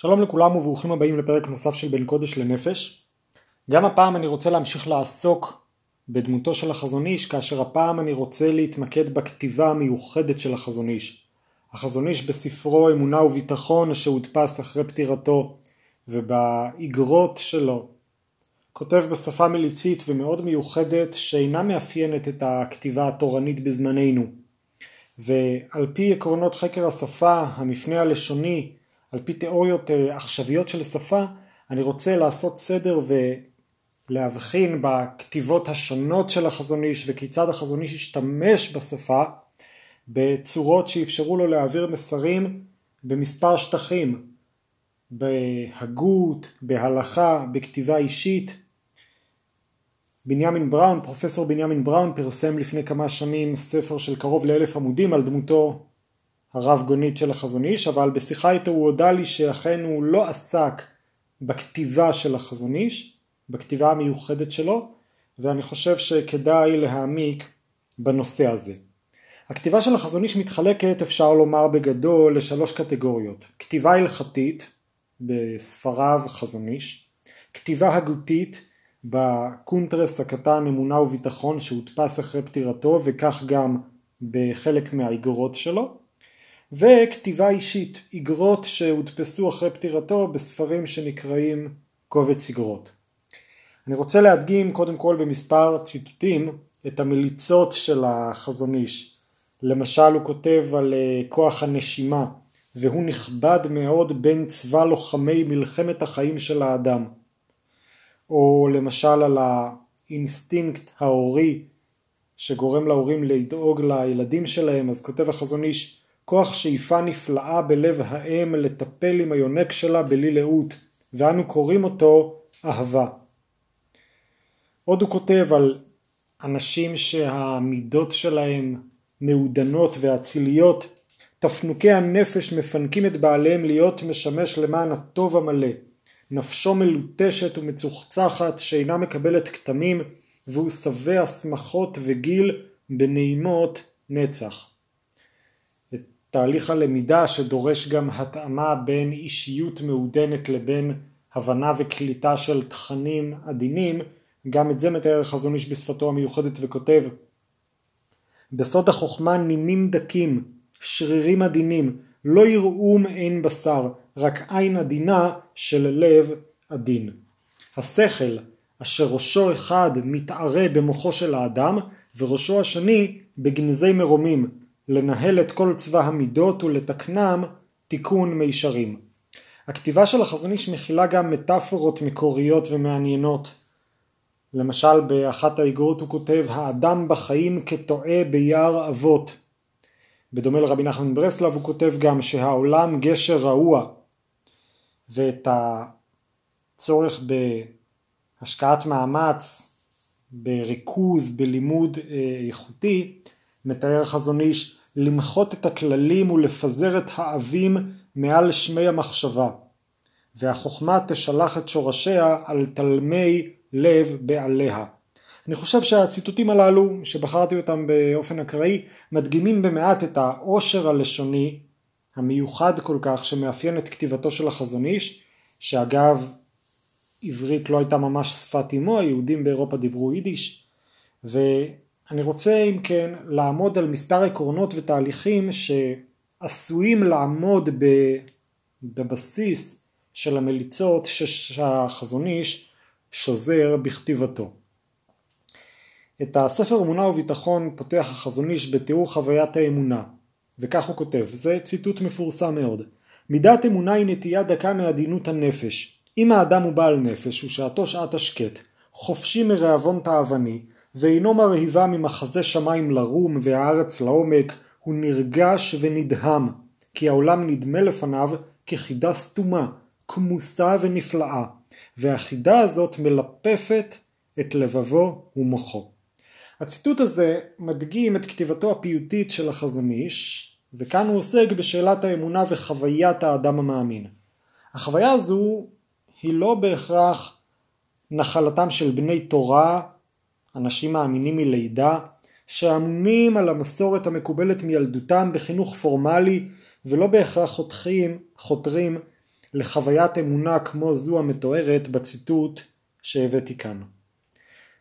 שלום לכולם וברוכים הבאים לפרק נוסף של בין קודש לנפש. גם הפעם אני רוצה להמשיך לעסוק בדמותו של החזון איש, כאשר הפעם אני רוצה להתמקד בכתיבה המיוחדת של החזון איש. החזון איש בספרו אמונה וביטחון שהודפס אחרי פטירתו ובאיגרות שלו כותב בשפה מליצית ומאוד מיוחדת שאינה מאפיינת את הכתיבה התורנית בזמננו. ועל פי עקרונות חקר השפה, המפנה הלשוני, על פי תיאוריות אה, עכשוויות של שפה, אני רוצה לעשות סדר ולהבחין בכתיבות השונות של החזון איש וכיצד החזון איש השתמש בשפה בצורות שאפשרו לו להעביר מסרים במספר שטחים, בהגות, בהלכה, בכתיבה אישית. בנימין בראון, פרופסור בנימין בראון פרסם לפני כמה שנים ספר של קרוב לאלף עמודים על דמותו הרב גונית של החזון איש, אבל בשיחה איתו הוא הודה לי שאכן הוא לא עסק בכתיבה של החזון איש, בכתיבה המיוחדת שלו, ואני חושב שכדאי להעמיק בנושא הזה. הכתיבה של החזון איש מתחלקת, אפשר לומר בגדול, לשלוש קטגוריות. כתיבה הלכתית בספריו חזון איש, כתיבה הגותית בקונטרס הקטן אמונה וביטחון שהודפס אחרי פטירתו וכך גם בחלק מהאיגרות שלו, וכתיבה אישית, איגרות שהודפסו אחרי פטירתו בספרים שנקראים קובץ איגרות. אני רוצה להדגים קודם כל במספר ציטוטים את המליצות של החזון איש. למשל הוא כותב על אה, כוח הנשימה והוא נכבד מאוד בין צבא לוחמי מלחמת החיים של האדם. או למשל על האינסטינקט ההורי שגורם להורים לדאוג לילדים שלהם, אז כותב החזון איש כוח שאיפה נפלאה בלב האם לטפל עם היונק שלה בלי לאות, ואנו קוראים אותו אהבה. עוד הוא כותב על אנשים שהמידות שלהם מעודנות ואציליות, תפנוקי הנפש מפנקים את בעליהם להיות משמש למען הטוב המלא. נפשו מלוטשת ומצוחצחת שאינה מקבלת כתמים והוא שבע שמחות וגיל בנעימות נצח. תהליך הלמידה שדורש גם התאמה בין אישיות מעודנת לבין הבנה וקליטה של תכנים עדינים, גם את זה מתאר החזון איש בשפתו המיוחדת וכותב בסוד החוכמה נימים דקים, שרירים עדינים, לא יראום אין בשר, רק עין עדינה של לב עדין. השכל, אשר ראשו אחד מתערה במוחו של האדם, וראשו השני בגנזי מרומים, לנהל את כל צבא המידות ולתקנם תיקון מישרים. הכתיבה של החזון איש מכילה גם מטאפורות מקוריות ומעניינות. למשל באחת האיגרות הוא כותב האדם בחיים כטועה ביער אבות. בדומה לרבי נחמן ברסלב הוא כותב גם שהעולם גשר רעוע ואת הצורך בהשקעת מאמץ, בריכוז, בלימוד אה, איכותי, מתאר החזון איש למחות את הכללים ולפזר את האבים מעל שמי המחשבה, והחוכמה תשלח את שורשיה על תלמי לב בעליה. אני חושב שהציטוטים הללו, שבחרתי אותם באופן אקראי, מדגימים במעט את העושר הלשוני המיוחד כל כך שמאפיין את כתיבתו של החזון איש, שאגב עברית לא הייתה ממש שפת אמו, היהודים באירופה דיברו יידיש, ו... אני רוצה אם כן לעמוד על מספר עקרונות ותהליכים שעשויים לעמוד בבסיס של המליצות שהחזון איש שוזר בכתיבתו. את הספר אמונה וביטחון פותח החזון איש בתיאור חוויית האמונה וכך הוא כותב, זה ציטוט מפורסם מאוד מידת אמונה היא נטייה דקה מעדינות הנפש אם האדם הוא בעל נפש ושעתו שעת השקט חופשי מרעבון תאווני ואינו מרהיבה ממחזה שמיים לרום והארץ לעומק, הוא נרגש ונדהם, כי העולם נדמה לפניו כחידה סתומה, כמוסה ונפלאה, והחידה הזאת מלפפת את לבבו ומוחו. הציטוט הזה מדגים את כתיבתו הפיוטית של החזון איש, וכאן הוא עוסק בשאלת האמונה וחוויית האדם המאמין. החוויה הזו היא לא בהכרח נחלתם של בני תורה אנשים מאמינים מלידה, שאמונים על המסורת המקובלת מילדותם בחינוך פורמלי ולא בהכרח חותכים, חותרים לחוויית אמונה כמו זו המתוארת בציטוט שהבאתי כאן.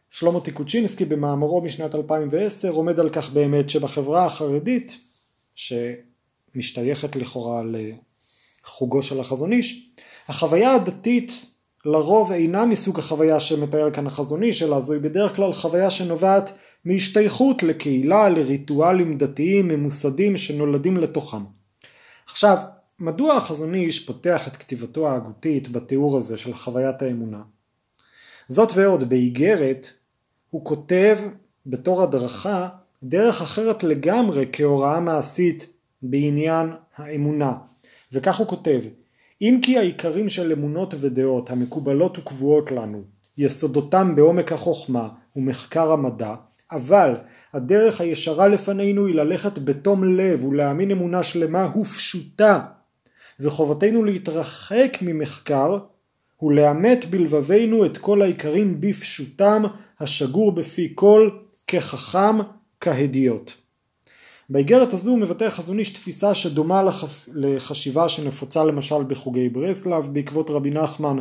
שלמה טיקוצ'ינסקי במאמרו משנת 2010 עומד על כך באמת שבחברה החרדית, שמשתייכת לכאורה לחוגו של החזון איש, החוויה הדתית לרוב אינה מסוג החוויה שמתאר כאן החזון איש, אלא זוהי בדרך כלל חוויה שנובעת מהשתייכות לקהילה, לריטואלים דתיים ממוסדים שנולדים לתוכם. עכשיו, מדוע החזון איש פותח את כתיבתו ההגותית בתיאור הזה של חוויית האמונה? זאת ועוד, באיגרת הוא כותב בתור הדרכה דרך אחרת לגמרי כהוראה מעשית בעניין האמונה. וכך הוא כותב: אם כי העיקרים של אמונות ודעות המקובלות וקבועות לנו יסודותם בעומק החוכמה ומחקר המדע, אבל הדרך הישרה לפנינו היא ללכת בתום לב ולהאמין אמונה שלמה ופשוטה וחובתנו להתרחק ממחקר ולאמת בלבבינו את כל העיקרים בפשוטם השגור בפי כל כחכם כהדיוט. באיגרת הזו מבטא החזון איש תפיסה שדומה לחפ... לחשיבה שנפוצה למשל בחוגי ברסלב בעקבות רבי נחמן,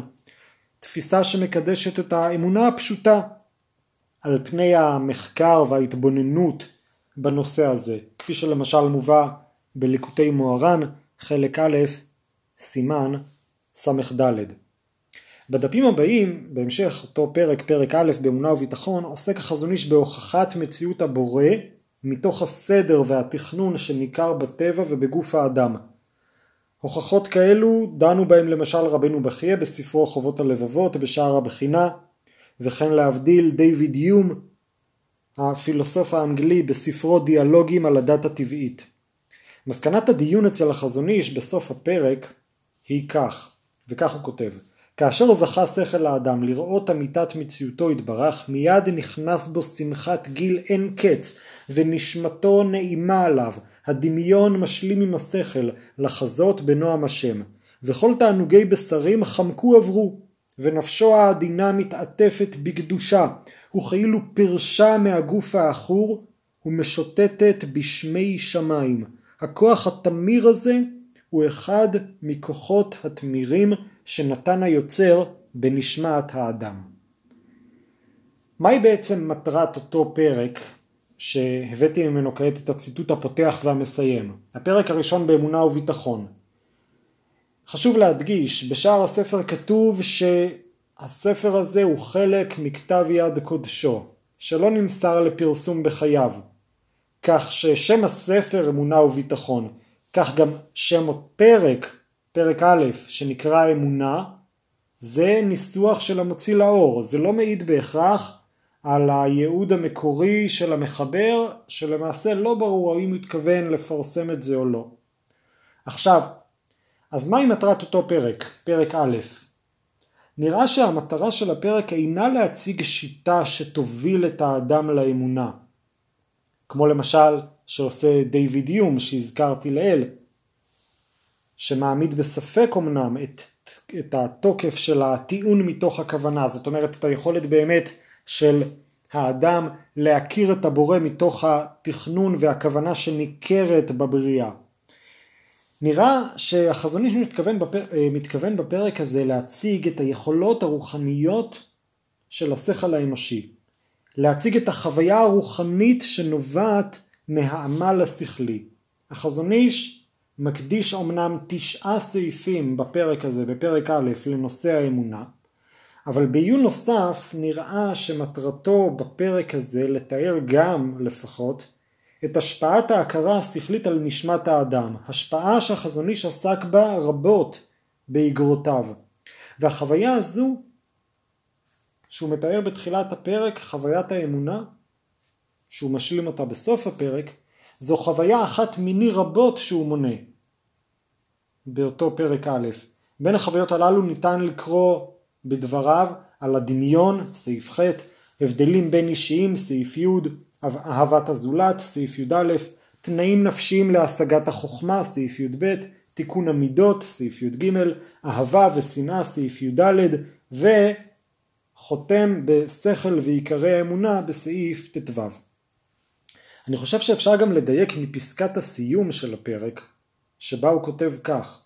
תפיסה שמקדשת את האמונה הפשוטה על פני המחקר וההתבוננות בנושא הזה, כפי שלמשל מובא בליקוטי מוהר"ן, חלק א', סימן ס"ד. בדפים הבאים, בהמשך אותו פרק, פרק א' באמונה וביטחון, עוסק החזון איש בהוכחת מציאות הבורא מתוך הסדר והתכנון שניכר בטבע ובגוף האדם. הוכחות כאלו דנו בהם למשל רבנו בחייה בספרו חובות הלבבות בשער הבחינה, וכן להבדיל דיוויד יום, הפילוסוף האנגלי בספרו דיאלוגים על הדת הטבעית. מסקנת הדיון אצל החזון איש בסוף הפרק היא כך, וכך הוא כותב: כאשר זכה שכל האדם לראות אמיתת מציאותו יתברך, מיד נכנס בו שמחת גיל אין קץ, ונשמתו נעימה עליו, הדמיון משלים עם השכל, לחזות בנועם השם. וכל תענוגי בשרים חמקו עברו, ונפשו העדינה מתעטפת בקדושה, וכאילו פרשה מהגוף העכור, ומשוטטת בשמי שמיים. הכוח התמיר הזה הוא אחד מכוחות התמירים שנתן היוצר בנשמת האדם. מהי בעצם מטרת אותו פרק שהבאתי ממנו כעת את הציטוט הפותח והמסיים? הפרק הראשון באמונה וביטחון. חשוב להדגיש, בשער הספר כתוב שהספר הזה הוא חלק מכתב יד קודשו, שלא נמסר לפרסום בחייו, כך ששם הספר אמונה וביטחון, כך גם שם הפרק פרק א', שנקרא אמונה, זה ניסוח של המוציא לאור, זה לא מעיד בהכרח על הייעוד המקורי של המחבר, שלמעשה לא ברור האם התכוון לפרסם את זה או לא. עכשיו, אז מהי מטרת אותו פרק, פרק א'? נראה שהמטרה של הפרק אינה להציג שיטה שתוביל את האדם לאמונה, כמו למשל שעושה דיוויד יום שהזכרתי לעיל, שמעמיד בספק אמנם את, את התוקף של הטיעון מתוך הכוונה, זאת אומרת את היכולת באמת של האדם להכיר את הבורא מתוך התכנון והכוונה שניכרת בבריאה. נראה שהחזון איש מתכוון, בפר... מתכוון בפרק הזה להציג את היכולות הרוחניות של השכל האנושי, להציג את החוויה הרוחנית שנובעת מהעמל השכלי. החזון איש מקדיש אמנם תשעה סעיפים בפרק הזה, בפרק א', לנושא האמונה, אבל בעיון נוסף נראה שמטרתו בפרק הזה לתאר גם לפחות את השפעת ההכרה השכלית על נשמת האדם, השפעה שהחזון איש עסק בה רבות באגרותיו. והחוויה הזו שהוא מתאר בתחילת הפרק, חוויית האמונה, שהוא משלים אותה בסוף הפרק, זו חוויה אחת מיני רבות שהוא מונה באותו פרק א'. בין החוויות הללו ניתן לקרוא בדבריו על הדמיון, סעיף ח', הבדלים בין אישיים, סעיף י', אהבת הזולת, סעיף י"א, תנאים נפשיים להשגת החוכמה, סעיף י"ב, תיקון המידות, סעיף י"ג, אהבה ושנאה, סעיף י"ד, וחותם בשכל ועיקרי האמונה בסעיף ט"ו. אני חושב שאפשר גם לדייק מפסקת הסיום של הפרק, שבה הוא כותב כך: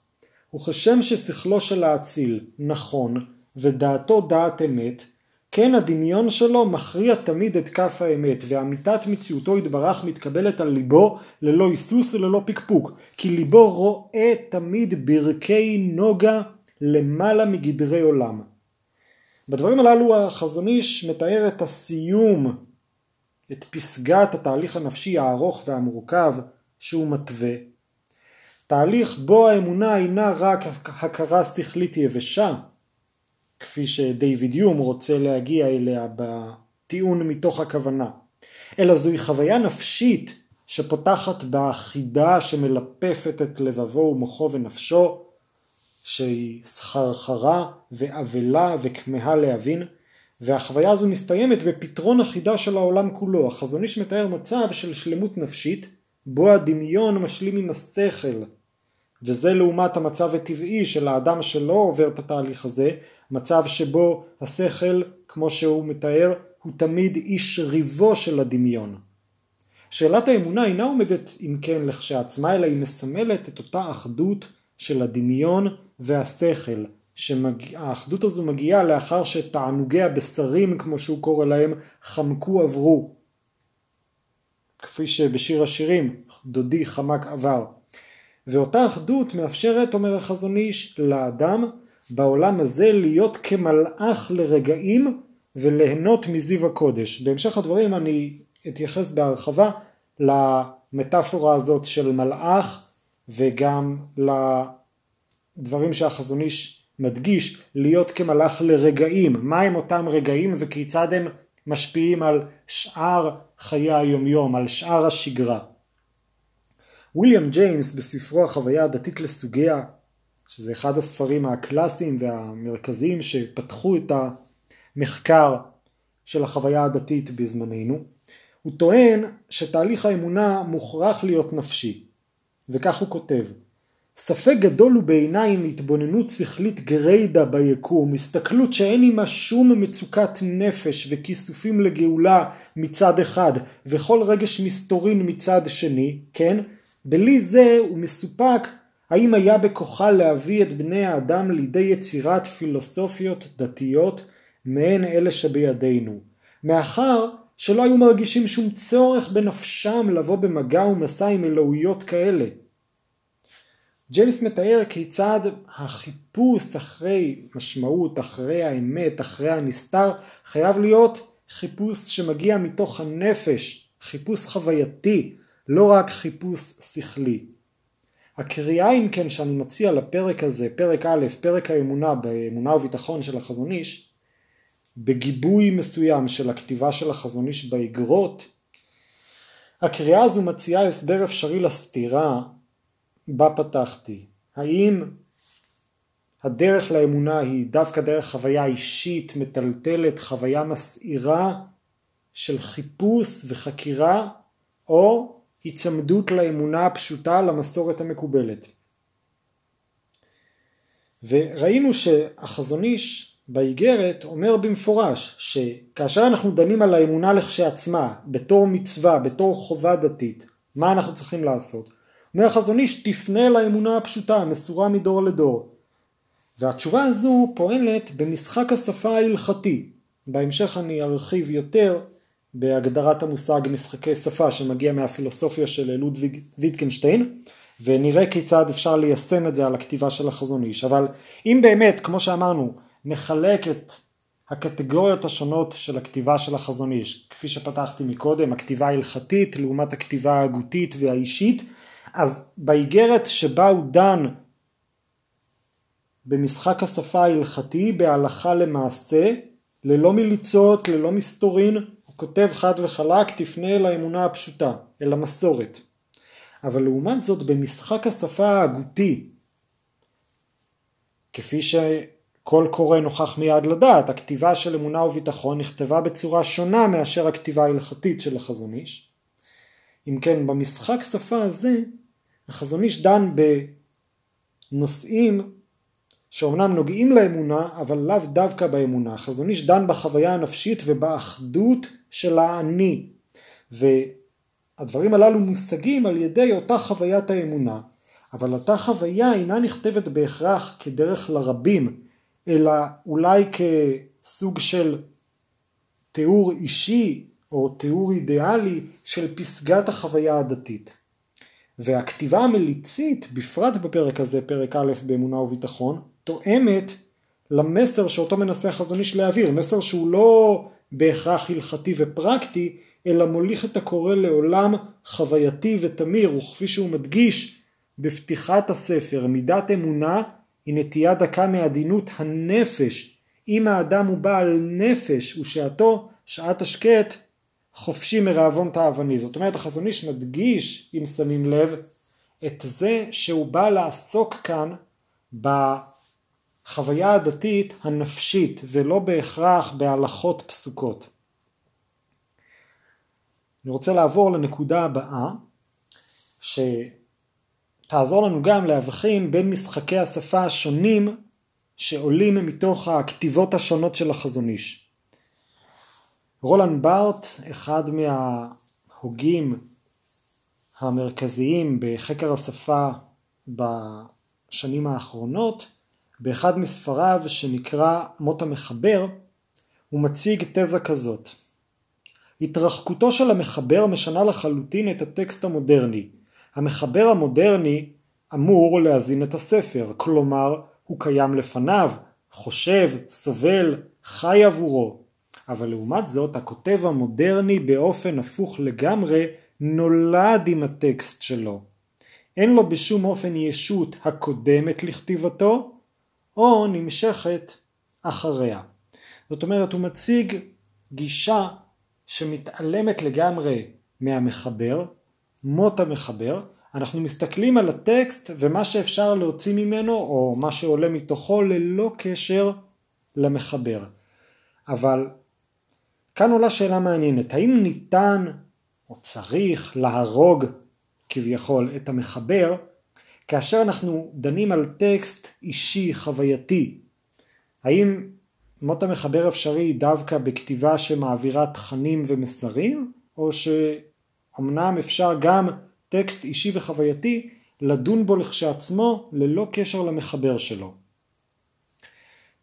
וכשם ששכלו של האציל נכון ודעתו דעת אמת, כן הדמיון שלו מכריע תמיד את כף האמת, ואמיתת מציאותו יתברך מתקבלת על ליבו ללא היסוס וללא פקפוק, כי ליבו רואה תמיד ברכי נוגה למעלה מגדרי עולם. בדברים הללו החזון איש מתאר את הסיום, את פסגת התהליך הנפשי הארוך והמורכב שהוא מתווה. תהליך בו האמונה אינה רק הכרה שכלית יבשה, כפי שדייוויד יום רוצה להגיע אליה בטיעון מתוך הכוונה, אלא זוהי חוויה נפשית שפותחת בחידה שמלפפת את לבבו ומוחו ונפשו, שהיא סחרחרה ואבלה וכמהה להבין, והחוויה הזו מסתיימת בפתרון החידה של העולם כולו. החזון איש מתאר מצב של שלמות נפשית, בו הדמיון משלים עם השכל, וזה לעומת המצב הטבעי של האדם שלא עובר את התהליך הזה, מצב שבו השכל, כמו שהוא מתאר, הוא תמיד איש ריבו של הדמיון. שאלת האמונה אינה עומדת אם כן לכשעצמה, אלא היא מסמלת את אותה אחדות של הדמיון והשכל, שהאחדות הזו מגיעה לאחר שתענוגי הבשרים, כמו שהוא קורא להם, חמקו עברו. כפי שבשיר השירים, דודי חמק עבר. ואותה אחדות מאפשרת, אומר החזון איש, לאדם בעולם הזה להיות כמלאך לרגעים וליהנות מזיו הקודש. בהמשך הדברים אני אתייחס בהרחבה למטאפורה הזאת של מלאך וגם לדברים שהחזון איש מדגיש להיות כמלאך לרגעים, מהם אותם רגעים וכיצד הם משפיעים על שאר חיי היומיום, על שאר השגרה. ויליאם ג'יימס בספרו החוויה הדתית לסוגיה שזה אחד הספרים הקלאסיים והמרכזיים שפתחו את המחקר של החוויה הדתית בזמננו. הוא טוען שתהליך האמונה מוכרח להיות נפשי, וכך הוא כותב: ספק גדול הוא בעיניי אם התבוננות שכלית גריידא ביקום, הסתכלות שאין עימה שום מצוקת נפש וכיסופים לגאולה מצד אחד, וכל רגש מסתורין מצד שני, כן? בלי זה הוא מסופק האם היה בכוחה להביא את בני האדם לידי יצירת פילוסופיות דתיות מעין אלה שבידינו, מאחר שלא היו מרגישים שום צורך בנפשם לבוא במגע ומסע עם אלוהיות כאלה. ג'יימס מתאר כיצד החיפוש אחרי משמעות, אחרי האמת, אחרי הנסתר, חייב להיות חיפוש שמגיע מתוך הנפש, חיפוש חווייתי, לא רק חיפוש שכלי. הקריאה אם כן שאני מציע לפרק הזה, פרק א', פרק האמונה באמונה וביטחון של החזון איש, בגיבוי מסוים של הכתיבה של החזון איש באגרות, הקריאה הזו מציעה הסבר אפשרי לסתירה בה פתחתי. האם הדרך לאמונה היא דווקא דרך חוויה אישית, מטלטלת, חוויה מסעירה של חיפוש וחקירה, או היצמדות לאמונה הפשוטה למסורת המקובלת. וראינו שהחזון איש באיגרת אומר במפורש שכאשר אנחנו דנים על האמונה לכשעצמה בתור מצווה, בתור חובה דתית, מה אנחנו צריכים לעשות? אומר החזון איש תפנה לאמונה הפשוטה המסורה מדור לדור. והתשובה הזו פועלת במשחק השפה ההלכתי. בהמשך אני ארחיב יותר בהגדרת המושג משחקי שפה שמגיע מהפילוסופיה של לודוויג ויטקנשטיין ונראה כיצד אפשר ליישם את זה על הכתיבה של החזון איש אבל אם באמת כמו שאמרנו נחלק את הקטגוריות השונות של הכתיבה של החזון איש כפי שפתחתי מקודם הכתיבה ההלכתית לעומת הכתיבה ההגותית והאישית אז באיגרת שבה הוא דן במשחק השפה ההלכתי בהלכה למעשה ללא מליצות ללא מסתורין כותב חד וחלק תפנה אל האמונה הפשוטה, אל המסורת. אבל לעומת זאת במשחק השפה ההגותי, כפי שכל קורא נוכח מיד לדעת, הכתיבה של אמונה וביטחון נכתבה בצורה שונה מאשר הכתיבה ההלכתית של החזון איש. אם כן, במשחק שפה הזה, החזון איש דן בנושאים שאומנם נוגעים לאמונה, אבל לאו דווקא באמונה. החזון איש דן בחוויה הנפשית ובאחדות של האני. והדברים הללו מושגים על ידי אותה חוויית האמונה. אבל אותה חוויה אינה נכתבת בהכרח כדרך לרבים, אלא אולי כסוג של תיאור אישי או תיאור אידיאלי של פסגת החוויה הדתית. והכתיבה המליצית, בפרט בפרק הזה, פרק א' באמונה וביטחון, תואמת למסר שאותו מנסה החזון איש להעביר, מסר שהוא לא בהכרח הלכתי ופרקטי, אלא מוליך את הקורא לעולם חווייתי ותמיר, וכפי שהוא מדגיש בפתיחת הספר, מידת אמונה היא נטייה דקה מעדינות הנפש. אם האדם הוא בעל נפש ושעתו שעת השקט חופשי מרעבון תאווני. זאת אומרת החזון איש מדגיש, אם שמים לב, את זה שהוא בא לעסוק כאן בחוויה הדתית הנפשית ולא בהכרח בהלכות פסוקות. אני רוצה לעבור לנקודה הבאה שתעזור לנו גם להבחין בין משחקי השפה השונים שעולים מתוך הכתיבות השונות של החזון איש. רולנד בארט, אחד מההוגים המרכזיים בחקר השפה בשנים האחרונות, באחד מספריו שנקרא מות המחבר, הוא מציג תזה כזאת: התרחקותו של המחבר משנה לחלוטין את הטקסט המודרני. המחבר המודרני אמור להזין את הספר, כלומר הוא קיים לפניו, חושב, סובל, חי עבורו. אבל לעומת זאת הכותב המודרני באופן הפוך לגמרי נולד עם הטקסט שלו. אין לו בשום אופן ישות הקודמת לכתיבתו או נמשכת אחריה. זאת אומרת הוא מציג גישה שמתעלמת לגמרי מהמחבר, מות המחבר, אנחנו מסתכלים על הטקסט ומה שאפשר להוציא ממנו או מה שעולה מתוכו ללא קשר למחבר. אבל כאן עולה שאלה מעניינת, האם ניתן או צריך להרוג כביכול את המחבר כאשר אנחנו דנים על טקסט אישי חווייתי? האם מות המחבר אפשרי דווקא בכתיבה שמעבירה תכנים ומסרים או שאומנם אפשר גם טקסט אישי וחווייתי לדון בו לכשעצמו ללא קשר למחבר שלו?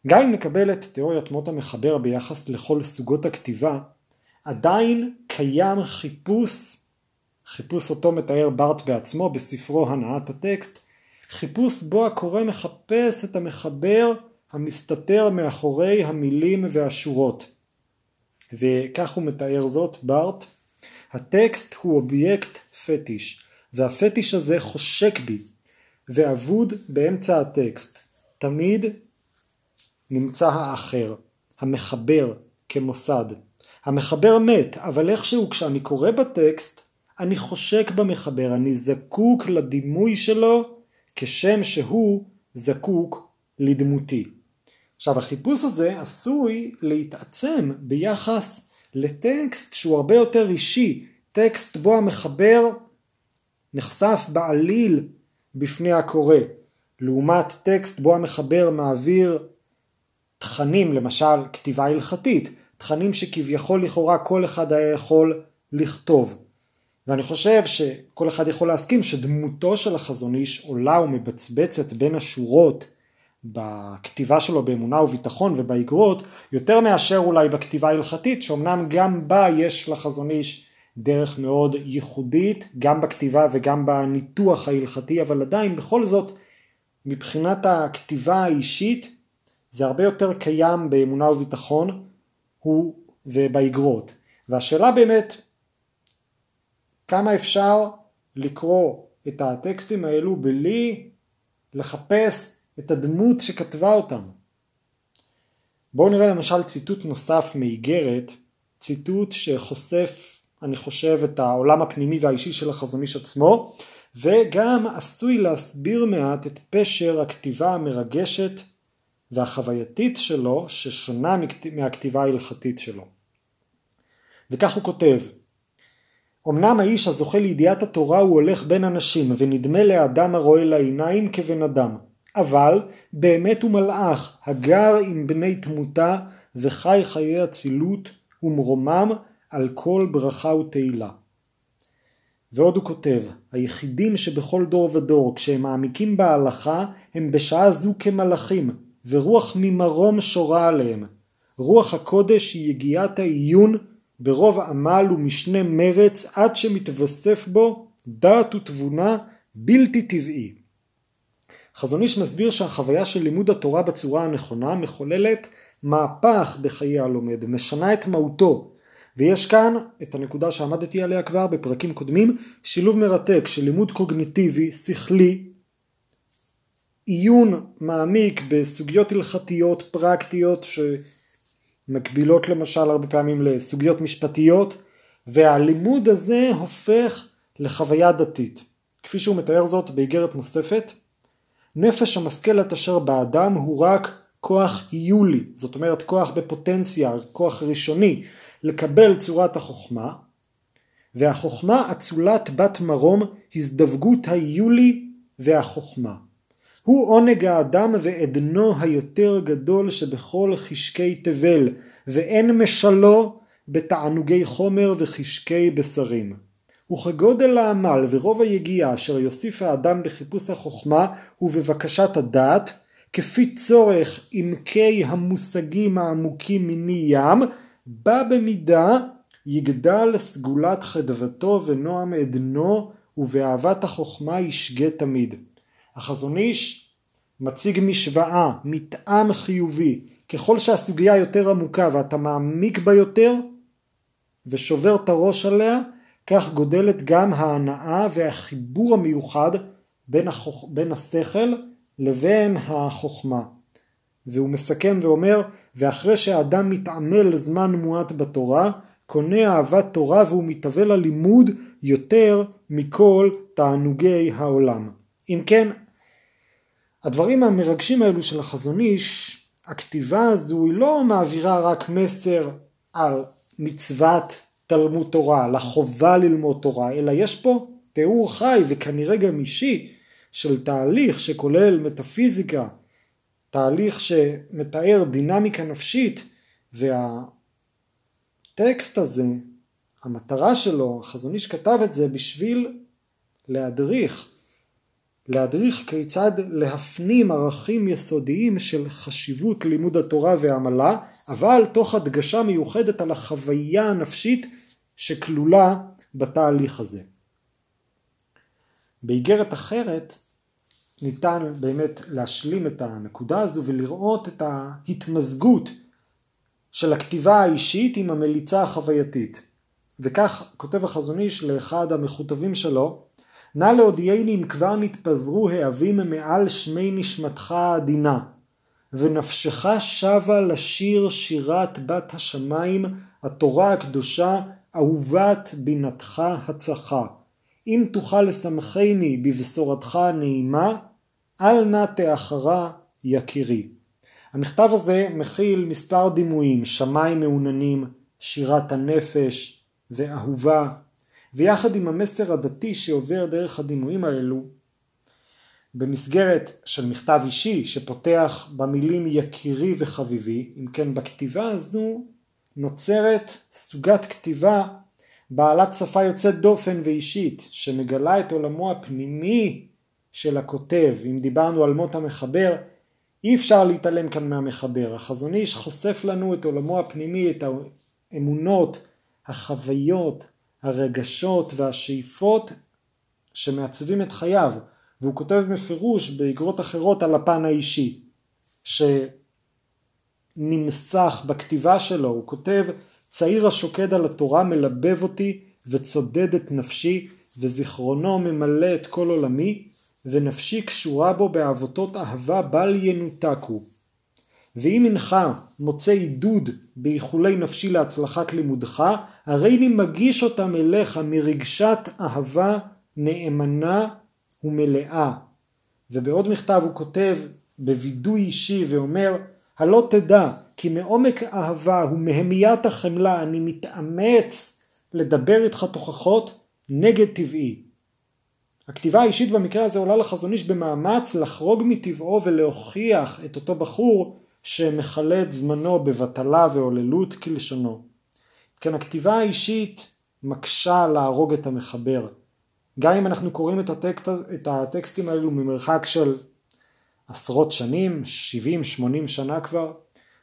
גם אם נקבל את תיאוריית מות המחבר ביחס לכל סוגות הכתיבה, עדיין קיים חיפוש, חיפוש אותו מתאר בארט בעצמו בספרו הנעת הטקסט, חיפוש בו הקורא מחפש את המחבר המסתתר מאחורי המילים והשורות. וכך הוא מתאר זאת בארט, הטקסט הוא אובייקט פטיש, והפטיש הזה חושק בי, ואבוד באמצע הטקסט. תמיד נמצא האחר, המחבר כמוסד. המחבר מת, אבל איכשהו כשאני קורא בטקסט, אני חושק במחבר, אני זקוק לדימוי שלו כשם שהוא זקוק לדמותי. עכשיו החיפוש הזה עשוי להתעצם ביחס לטקסט שהוא הרבה יותר אישי, טקסט בו המחבר נחשף בעליל בפני הקורא, לעומת טקסט בו המחבר מעביר תכנים, למשל כתיבה הלכתית, תכנים שכביכול לכאורה כל אחד היה יכול לכתוב. ואני חושב שכל אחד יכול להסכים שדמותו של החזון איש עולה ומבצבצת בין השורות בכתיבה שלו באמונה וביטחון ובאגרות יותר מאשר אולי בכתיבה ההלכתית שאומנם גם בה יש לחזון איש דרך מאוד ייחודית גם בכתיבה וגם בניתוח ההלכתי אבל עדיין בכל זאת מבחינת הכתיבה האישית זה הרבה יותר קיים באמונה וביטחון הוא ובאגרות. והשאלה באמת כמה אפשר לקרוא את הטקסטים האלו בלי לחפש את הדמות שכתבה אותם. בואו נראה למשל ציטוט נוסף מאיגרת, ציטוט שחושף אני חושב את העולם הפנימי והאישי של החזון איש עצמו וגם עשוי להסביר מעט את פשר הכתיבה המרגשת והחווייתית שלו ששונה מהכתיבה ההלכתית שלו. וכך הוא כותב אמנם האיש הזוכה לידיעת התורה הוא הולך בין אנשים ונדמה לאדם הרואה לעיניים כבן אדם אבל באמת הוא מלאך הגר עם בני תמותה וחי חיי אצילות ומרומם על כל ברכה ותהילה. ועוד הוא כותב, היחידים שבכל דור ודור, כשהם מעמיקים בהלכה, הם בשעה זו כמלאכים, ורוח ממרום שורה עליהם. רוח הקודש היא יגיעת העיון ברוב עמל ומשנה מרץ עד שמתווסף בו דעת ותבונה בלתי טבעי. חזון איש מסביר שהחוויה של לימוד התורה בצורה הנכונה מחוללת מהפך בחיי הלומד, משנה את מהותו, ויש כאן את הנקודה שעמדתי עליה כבר בפרקים קודמים, שילוב מרתק של לימוד קוגניטיבי, שכלי, עיון מעמיק בסוגיות הלכתיות, פרקטיות, שמקבילות למשל הרבה פעמים לסוגיות משפטיות, והלימוד הזה הופך לחוויה דתית. כפי שהוא מתאר זאת באיגרת נוספת, נפש המשכלת אשר באדם הוא רק כוח יולי, זאת אומרת כוח בפוטנציה, כוח ראשוני, לקבל צורת החוכמה, והחוכמה אצולת בת מרום הזדווגות היולי והחוכמה. הוא עונג האדם ועדנו היותר גדול שבכל חשקי תבל, ואין משלו בתענוגי חומר וחשקי בשרים. וכגודל העמל ורוב היגיעה אשר יוסיף האדם בחיפוש החוכמה ובבקשת הדעת, כפי צורך עמקי המושגים העמוקים מני ים, בה במידה יגדל סגולת חדוותו ונועם עדנו ובאהבת החוכמה ישגה תמיד. החזון איש מציג משוואה, מטעם חיובי. ככל שהסוגיה יותר עמוקה ואתה מעמיק בה יותר ושובר את הראש עליה, כך גודלת גם ההנאה והחיבור המיוחד בין, החוכ... בין השכל לבין החוכמה. והוא מסכם ואומר, ואחרי שהאדם מתעמל זמן מועט בתורה, קונה אהבת תורה והוא מתהווה ללימוד יותר מכל תענוגי העולם. אם כן, הדברים המרגשים האלו של החזון איש, הכתיבה הזו היא לא מעבירה רק מסר על מצוות תלמוד תורה, על החובה ללמוד תורה, אלא יש פה תיאור חי וכנראה גם אישי של תהליך שכולל מטאפיזיקה, תהליך שמתאר דינמיקה נפשית והטקסט הזה, המטרה שלו, החזון איש כתב את זה בשביל להדריך, להדריך כיצד להפנים ערכים יסודיים של חשיבות לימוד התורה והעמלה, אבל תוך הדגשה מיוחדת על החוויה הנפשית שכלולה בתהליך הזה. באיגרת אחרת ניתן באמת להשלים את הנקודה הזו ולראות את ההתמזגות של הכתיבה האישית עם המליצה החווייתית. וכך כותב החזון איש לאחד המכותבים שלו, נא להודיעני אם כבר נתפזרו העבים מעל שמי נשמתך העדינה, ונפשך שבה לשיר שירת בת השמיים, התורה הקדושה, אהובת בינתך הצחה. אם תוכל לשמחני בבשורתך הנעימה, אל נא תאחרה יקירי. המכתב הזה מכיל מספר דימויים, שמיים מעוננים, שירת הנפש ואהובה, ויחד עם המסר הדתי שעובר דרך הדימויים האלו, במסגרת של מכתב אישי שפותח במילים יקירי וחביבי, אם כן בכתיבה הזו נוצרת סוגת כתיבה בעלת שפה יוצאת דופן ואישית, שמגלה את עולמו הפנימי של הכותב. אם דיברנו על מות המחבר, אי אפשר להתעלם כאן מהמחבר. החזון איש חושף לנו את עולמו הפנימי, את האמונות, החוויות, הרגשות והשאיפות שמעצבים את חייו. והוא כותב בפירוש באגרות אחרות על הפן האישי, שנמסך בכתיבה שלו, הוא כותב צעיר השוקד על התורה מלבב אותי וצודד את נפשי וזיכרונו ממלא את כל עולמי ונפשי קשורה בו בעבותות אהבה בל ינותקו. ואם אינך מוצא עידוד באיחולי נפשי להצלחת לימודך, הרי אני מגיש אותם אליך מרגשת אהבה נאמנה ומלאה. ובעוד מכתב הוא כותב בווידוי אישי ואומר, הלא תדע כי מעומק האהבה ומהמיית החמלה אני מתאמץ לדבר איתך תוכחות נגד טבעי. הכתיבה האישית במקרה הזה עולה לחזון איש במאמץ לחרוג מטבעו ולהוכיח את אותו בחור שמכלה את זמנו בבטלה והוללות כלשונו. כן, הכתיבה האישית מקשה להרוג את המחבר, גם אם אנחנו קוראים את, הטקסט, את הטקסטים האלו ממרחק של עשרות שנים, 70-80 שנה כבר,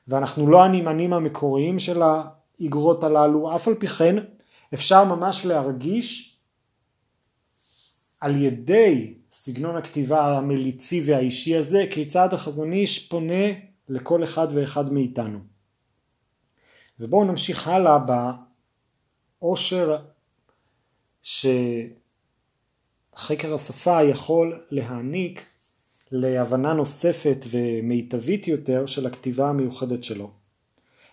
ואנחנו לא הנמענים המקוריים של האגרות הללו, אף על פי כן אפשר ממש להרגיש על ידי סגנון הכתיבה המליצי והאישי הזה, כיצד החזון איש פונה לכל אחד ואחד מאיתנו. ובואו נמשיך הלאה באושר שחקר השפה יכול להעניק להבנה נוספת ומיטבית יותר של הכתיבה המיוחדת שלו.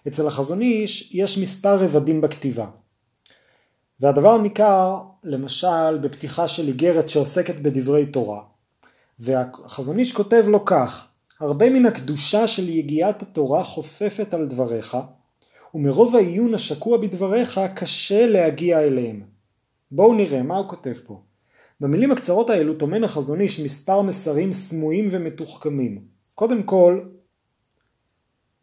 אצל החזון איש יש מספר רבדים בכתיבה והדבר ניכר למשל בפתיחה של איגרת שעוסקת בדברי תורה והחזון איש כותב לו כך הרבה מן הקדושה של יגיעת התורה חופפת על דבריך ומרוב העיון השקוע בדבריך קשה להגיע אליהם. בואו נראה מה הוא כותב פה. במילים הקצרות האלו טומן החזון איש מספר מסרים סמויים ומתוחכמים. קודם כל,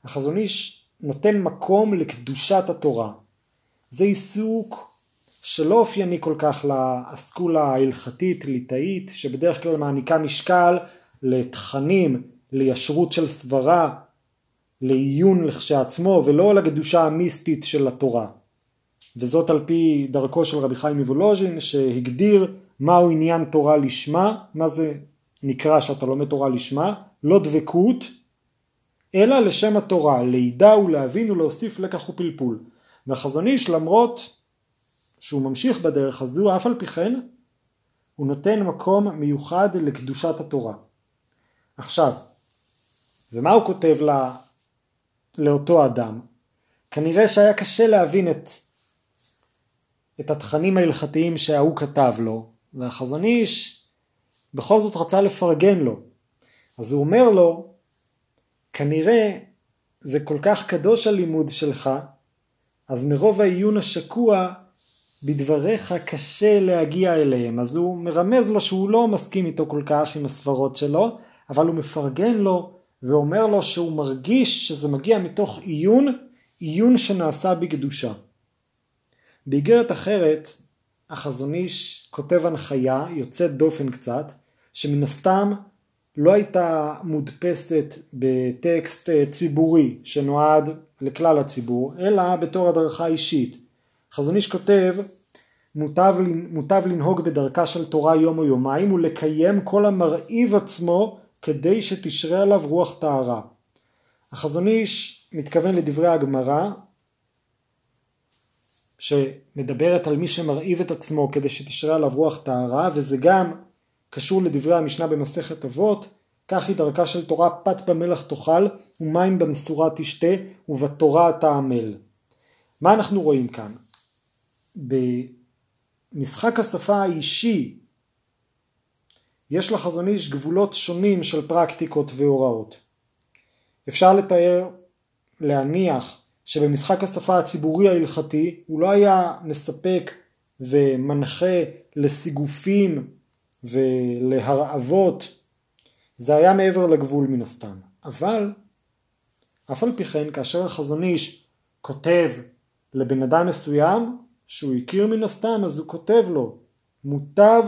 החזון איש נותן מקום לקדושת התורה. זה עיסוק שלא אופייני כל כך לאסכולה ההלכתית ליטאית שבדרך כלל מעניקה משקל לתכנים, לישרות של סברה, לעיון לכשעצמו ולא לקדושה המיסטית של התורה. וזאת על פי דרכו של רבי חיים מוולוז'ין שהגדיר מהו עניין תורה לשמה, מה זה נקרא שאתה לומד תורה לשמה, לא דבקות, אלא לשם התורה, לידע ולהבין ולהוסיף לקח ופלפול. והחזון איש למרות שהוא ממשיך בדרך הזו, אף על פי כן הוא נותן מקום מיוחד לקדושת התורה. עכשיו, ומה הוא כותב לה, לאותו אדם? כנראה שהיה קשה להבין את, את התכנים ההלכתיים שההוא כתב לו, והחזון איש בכל זאת רצה לפרגן לו. אז הוא אומר לו, כנראה זה כל כך קדוש הלימוד שלך, אז מרוב העיון השקוע בדבריך קשה להגיע אליהם. אז הוא מרמז לו שהוא לא מסכים איתו כל כך עם הסברות שלו, אבל הוא מפרגן לו ואומר לו שהוא מרגיש שזה מגיע מתוך עיון, עיון שנעשה בקדושה. באיגרת אחרת החזון איש כותב הנחיה יוצאת דופן קצת, שמן הסתם לא הייתה מודפסת בטקסט אה, ציבורי שנועד לכלל הציבור, אלא בתור הדרכה אישית. חזון איש כותב מוטב, מוטב לנהוג בדרכה של תורה יום או יומיים ולקיים כל המרעיב עצמו כדי שתשרה עליו רוח טהרה. החזון איש מתכוון לדברי הגמרא שמדברת על מי שמרעיב את עצמו כדי שתשרה עליו רוח טהרה וזה גם קשור לדברי המשנה במסכת אבות כך היא דרכה של תורה פת במלח תאכל ומים במשורה תשתה ובתורה תעמל. מה אנחנו רואים כאן? במשחק השפה האישי יש לחזון איש גבולות שונים של פרקטיקות והוראות. אפשר לתאר, להניח שבמשחק השפה הציבורי ההלכתי הוא לא היה מספק ומנחה לסיגופים ולהרעבות, זה היה מעבר לגבול מן הסתם. אבל אף על פי כן כאשר החזון איש כותב לבן אדם מסוים שהוא הכיר מן הסתם אז הוא כותב לו מוטב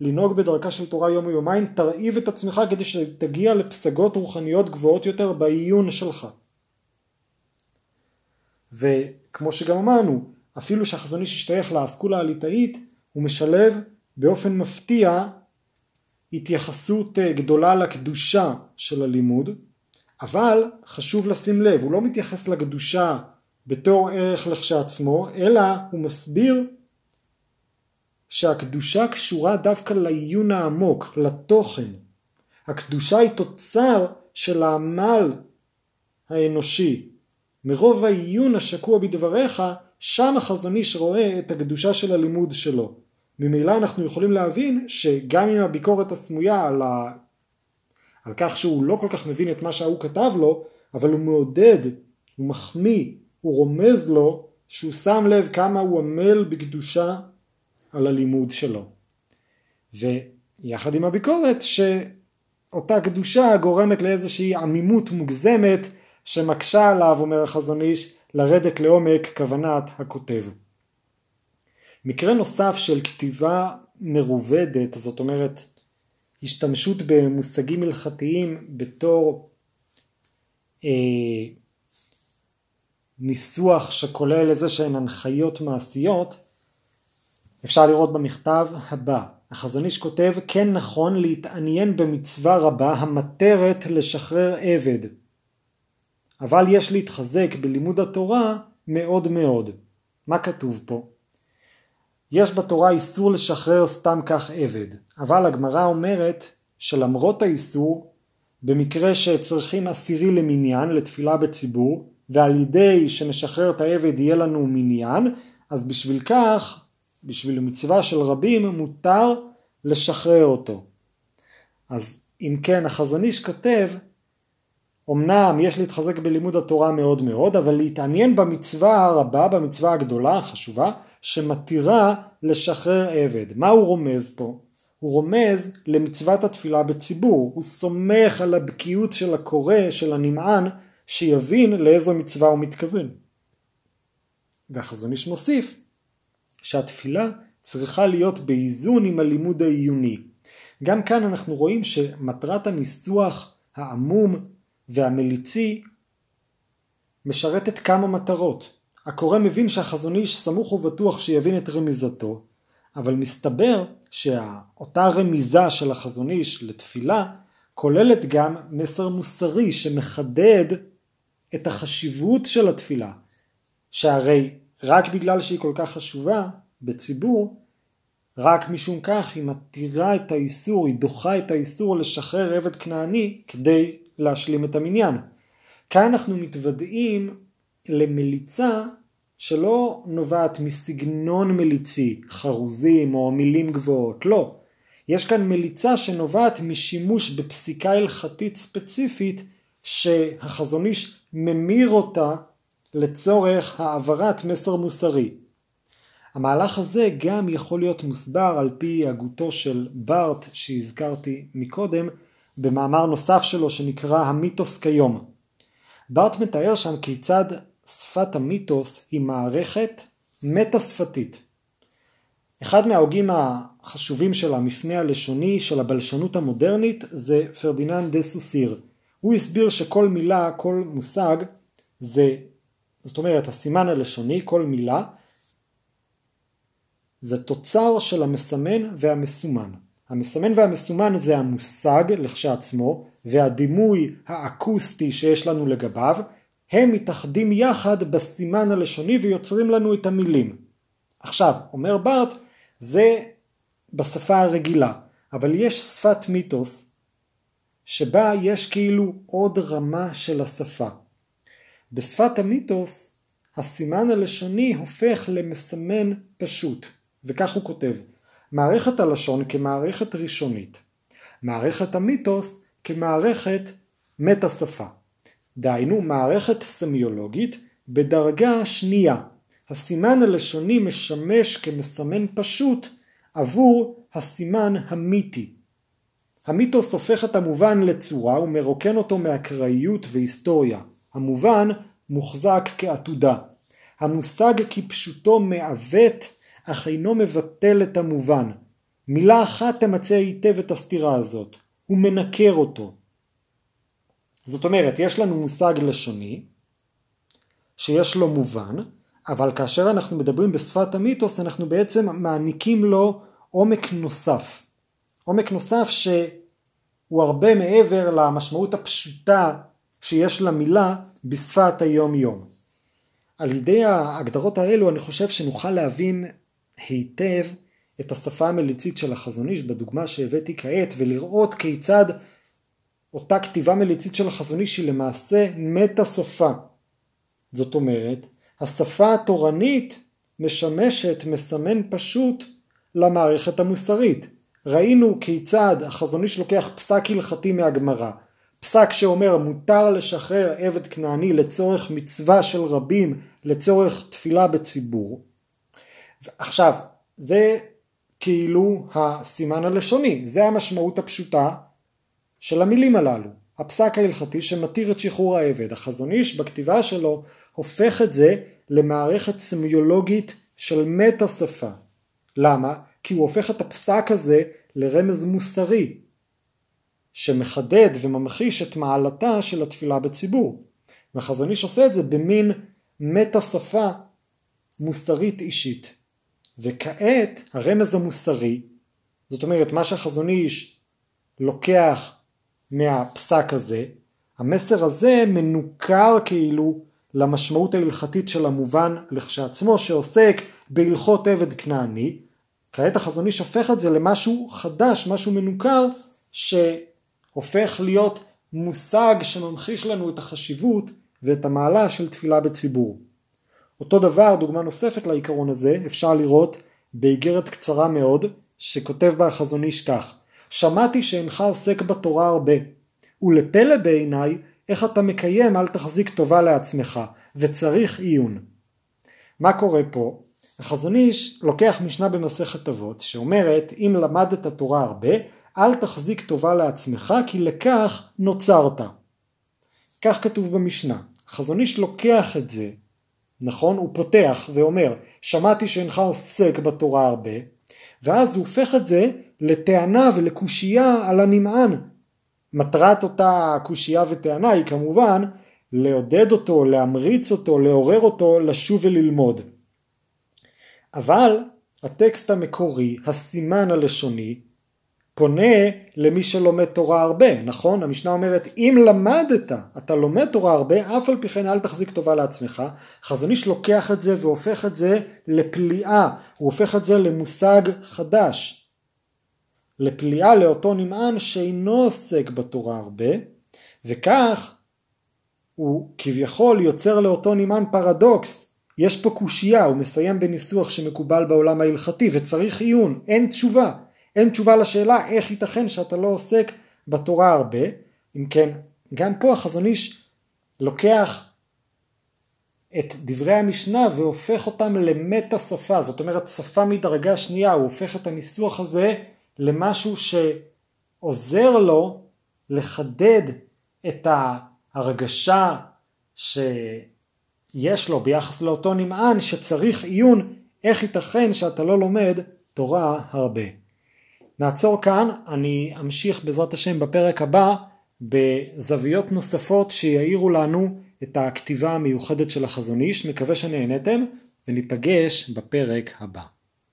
לנהוג בדרכה של תורה יום ויומיים תרעיב את עצמך כדי שתגיע לפסגות רוחניות גבוהות יותר בעיון שלך. וכמו שגם אמרנו, אפילו שהחזון איש השתייך לאסכולה הליטאית, הוא משלב באופן מפתיע התייחסות אה, גדולה לקדושה של הלימוד, אבל חשוב לשים לב, הוא לא מתייחס לקדושה בתור ערך לכשעצמו, אלא הוא מסביר שהקדושה קשורה דווקא לעיון העמוק, לתוכן. הקדושה היא תוצר של העמל האנושי, מרוב העיון השקוע בדבריך, שם החזון איש רואה את הקדושה של הלימוד שלו. ממילא אנחנו יכולים להבין שגם עם הביקורת הסמויה על, ה... על כך שהוא לא כל כך מבין את מה שההוא כתב לו, אבל הוא מעודד, הוא מחמיא, הוא רומז לו שהוא שם לב כמה הוא עמל בקדושה על הלימוד שלו. ויחד עם הביקורת שאותה קדושה גורמת לאיזושהי עמימות מוגזמת שמקשה עליו, אומר החזון איש, לרדת לעומק כוונת הכותב. מקרה נוסף של כתיבה מרובדת, זאת אומרת השתמשות במושגים הלכתיים בתור אה, ניסוח שכולל איזה שהן הנחיות מעשיות, אפשר לראות במכתב הבא. החזון איש כותב כן נכון להתעניין במצווה רבה המטרת לשחרר עבד אבל יש להתחזק בלימוד התורה מאוד מאוד. מה כתוב פה? יש בתורה איסור לשחרר סתם כך עבד, אבל הגמרא אומרת שלמרות האיסור, במקרה שצריכים עשירי למניין, לתפילה בציבור, ועל ידי שנשחרר את העבד יהיה לנו מניין, אז בשביל כך, בשביל מצווה של רבים, מותר לשחרר אותו. אז אם כן, החזון איש כותב, אמנם יש להתחזק בלימוד התורה מאוד מאוד, אבל להתעניין במצווה הרבה, במצווה הגדולה, החשובה, שמתירה לשחרר עבד. מה הוא רומז פה? הוא רומז למצוות התפילה בציבור, הוא סומך על הבקיאות של הקורא, של הנמען, שיבין לאיזו מצווה הוא מתכוון. והחזון איש מוסיף שהתפילה צריכה להיות באיזון עם הלימוד העיוני. גם כאן אנחנו רואים שמטרת הניסוח העמום והמליצי משרתת כמה מטרות. הקורא מבין שהחזון איש סמוך ובטוח שיבין את רמיזתו, אבל מסתבר שאותה רמיזה של החזון איש לתפילה כוללת גם מסר מוסרי שמחדד את החשיבות של התפילה, שהרי רק בגלל שהיא כל כך חשובה בציבור, רק משום כך היא מתירה את האיסור, היא דוחה את האיסור לשחרר עבד כנעני כדי להשלים את המניין. כאן אנחנו מתוודעים למליצה שלא נובעת מסגנון מליצי, חרוזים או מילים גבוהות, לא. יש כאן מליצה שנובעת משימוש בפסיקה הלכתית ספציפית שהחזון איש ממיר אותה לצורך העברת מסר מוסרי. המהלך הזה גם יכול להיות מוסבר על פי הגותו של בארט שהזכרתי מקודם במאמר נוסף שלו שנקרא המיתוס כיום. בארט מתאר שם כיצד שפת המיתוס היא מערכת מטא שפתית. אחד מההוגים החשובים של המפנה הלשוני של הבלשנות המודרנית זה פרדיננד דה סוסיר. הוא הסביר שכל מילה, כל מושג, זה, זאת אומרת הסימן הלשוני, כל מילה, זה תוצר של המסמן והמסומן. המסמן והמסומן זה המושג לכשעצמו והדימוי האקוסטי שיש לנו לגביו, הם מתאחדים יחד בסימן הלשוני ויוצרים לנו את המילים. עכשיו, אומר בארט, זה בשפה הרגילה, אבל יש שפת מיתוס שבה יש כאילו עוד רמה של השפה. בשפת המיתוס הסימן הלשוני הופך למסמן פשוט, וכך הוא כותב: מערכת הלשון כמערכת ראשונית, מערכת המיתוס כמערכת מטה שפה. דהיינו מערכת סמיולוגית בדרגה שנייה. הסימן הלשוני משמש כמסמן פשוט עבור הסימן המיתי. המיתוס הופך את המובן לצורה ומרוקן אותו מאקראיות והיסטוריה. המובן מוחזק כעתודה. המושג כפשוטו מעוות אך אינו מבטל את המובן. מילה אחת תמצא היטב את הסתירה הזאת. הוא מנקר אותו. זאת אומרת, יש לנו מושג לשוני, שיש לו מובן, אבל כאשר אנחנו מדברים בשפת המיתוס, אנחנו בעצם מעניקים לו עומק נוסף. עומק נוסף שהוא הרבה מעבר למשמעות הפשוטה שיש למילה בשפת היום יום. על ידי ההגדרות האלו אני חושב שנוכל להבין היטב את השפה המליצית של החזון איש בדוגמה שהבאתי כעת ולראות כיצד אותה כתיבה מליצית של החזון איש היא למעשה מטה שפה. זאת אומרת, השפה התורנית משמשת מסמן פשוט למערכת המוסרית. ראינו כיצד החזון איש לוקח פסק הלכתי מהגמרא, פסק שאומר מותר לשחרר עבד כנעני לצורך מצווה של רבים, לצורך תפילה בציבור. עכשיו, זה כאילו הסימן הלשוני, זה המשמעות הפשוטה של המילים הללו. הפסק ההלכתי שמתיר את שחרור העבד. החזון איש בכתיבה שלו הופך את זה למערכת סמיולוגית של מטה שפה. למה? כי הוא הופך את הפסק הזה לרמז מוסרי, שמחדד וממחיש את מעלתה של התפילה בציבור. והחזון איש עושה את זה במין מטה שפה מוסרית אישית. וכעת הרמז המוסרי, זאת אומרת מה שהחזון איש לוקח מהפסק הזה, המסר הזה מנוכר כאילו למשמעות ההלכתית של המובן לכשעצמו שעוסק בהלכות עבד כנעני, כעת החזון איש הופך את זה למשהו חדש, משהו מנוכר, שהופך להיות מושג שממחיש לנו את החשיבות ואת המעלה של תפילה בציבור. אותו דבר, דוגמה נוספת לעיקרון הזה, אפשר לראות באיגרת קצרה מאוד, שכותב בה החזון איש כך: שמעתי שאינך עוסק בתורה הרבה, ולפלא בעיניי איך אתה מקיים אל תחזיק טובה לעצמך, וצריך עיון. מה קורה פה? החזון איש לוקח משנה במסכת אבות שאומרת אם למדת תורה הרבה אל תחזיק טובה לעצמך כי לכך נוצרת. כך כתוב במשנה. החזון איש לוקח את זה, נכון? הוא פותח ואומר שמעתי שאינך עוסק בתורה הרבה ואז הוא הופך את זה לטענה ולקושייה על הנמען. מטרת אותה קושייה וטענה היא כמובן לעודד אותו, להמריץ אותו, לעורר אותו לשוב וללמוד. אבל הטקסט המקורי, הסימן הלשוני, פונה למי שלומד תורה הרבה, נכון? המשנה אומרת אם למדת, אתה לומד תורה הרבה, אף על פי כן אל תחזיק טובה לעצמך. חזון איש לוקח את זה והופך את זה לפליאה, הוא הופך את זה למושג חדש. לפליאה לאותו נמען שאינו עוסק בתורה הרבה, וכך הוא כביכול יוצר לאותו נמען פרדוקס. יש פה קושייה, הוא מסיים בניסוח שמקובל בעולם ההלכתי וצריך עיון, אין תשובה. אין תשובה לשאלה איך ייתכן שאתה לא עוסק בתורה הרבה. אם כן, גם פה החזון איש לוקח את דברי המשנה והופך אותם למטה שפה, זאת אומרת שפה מדרגה שנייה, הוא הופך את הניסוח הזה למשהו שעוזר לו לחדד את ההרגשה שיש לו ביחס לאותו נמען שצריך עיון איך ייתכן שאתה לא לומד תורה הרבה. נעצור כאן, אני אמשיך בעזרת השם בפרק הבא בזוויות נוספות שיעירו לנו את הכתיבה המיוחדת של החזון איש, מקווה שנהנתם וניפגש בפרק הבא.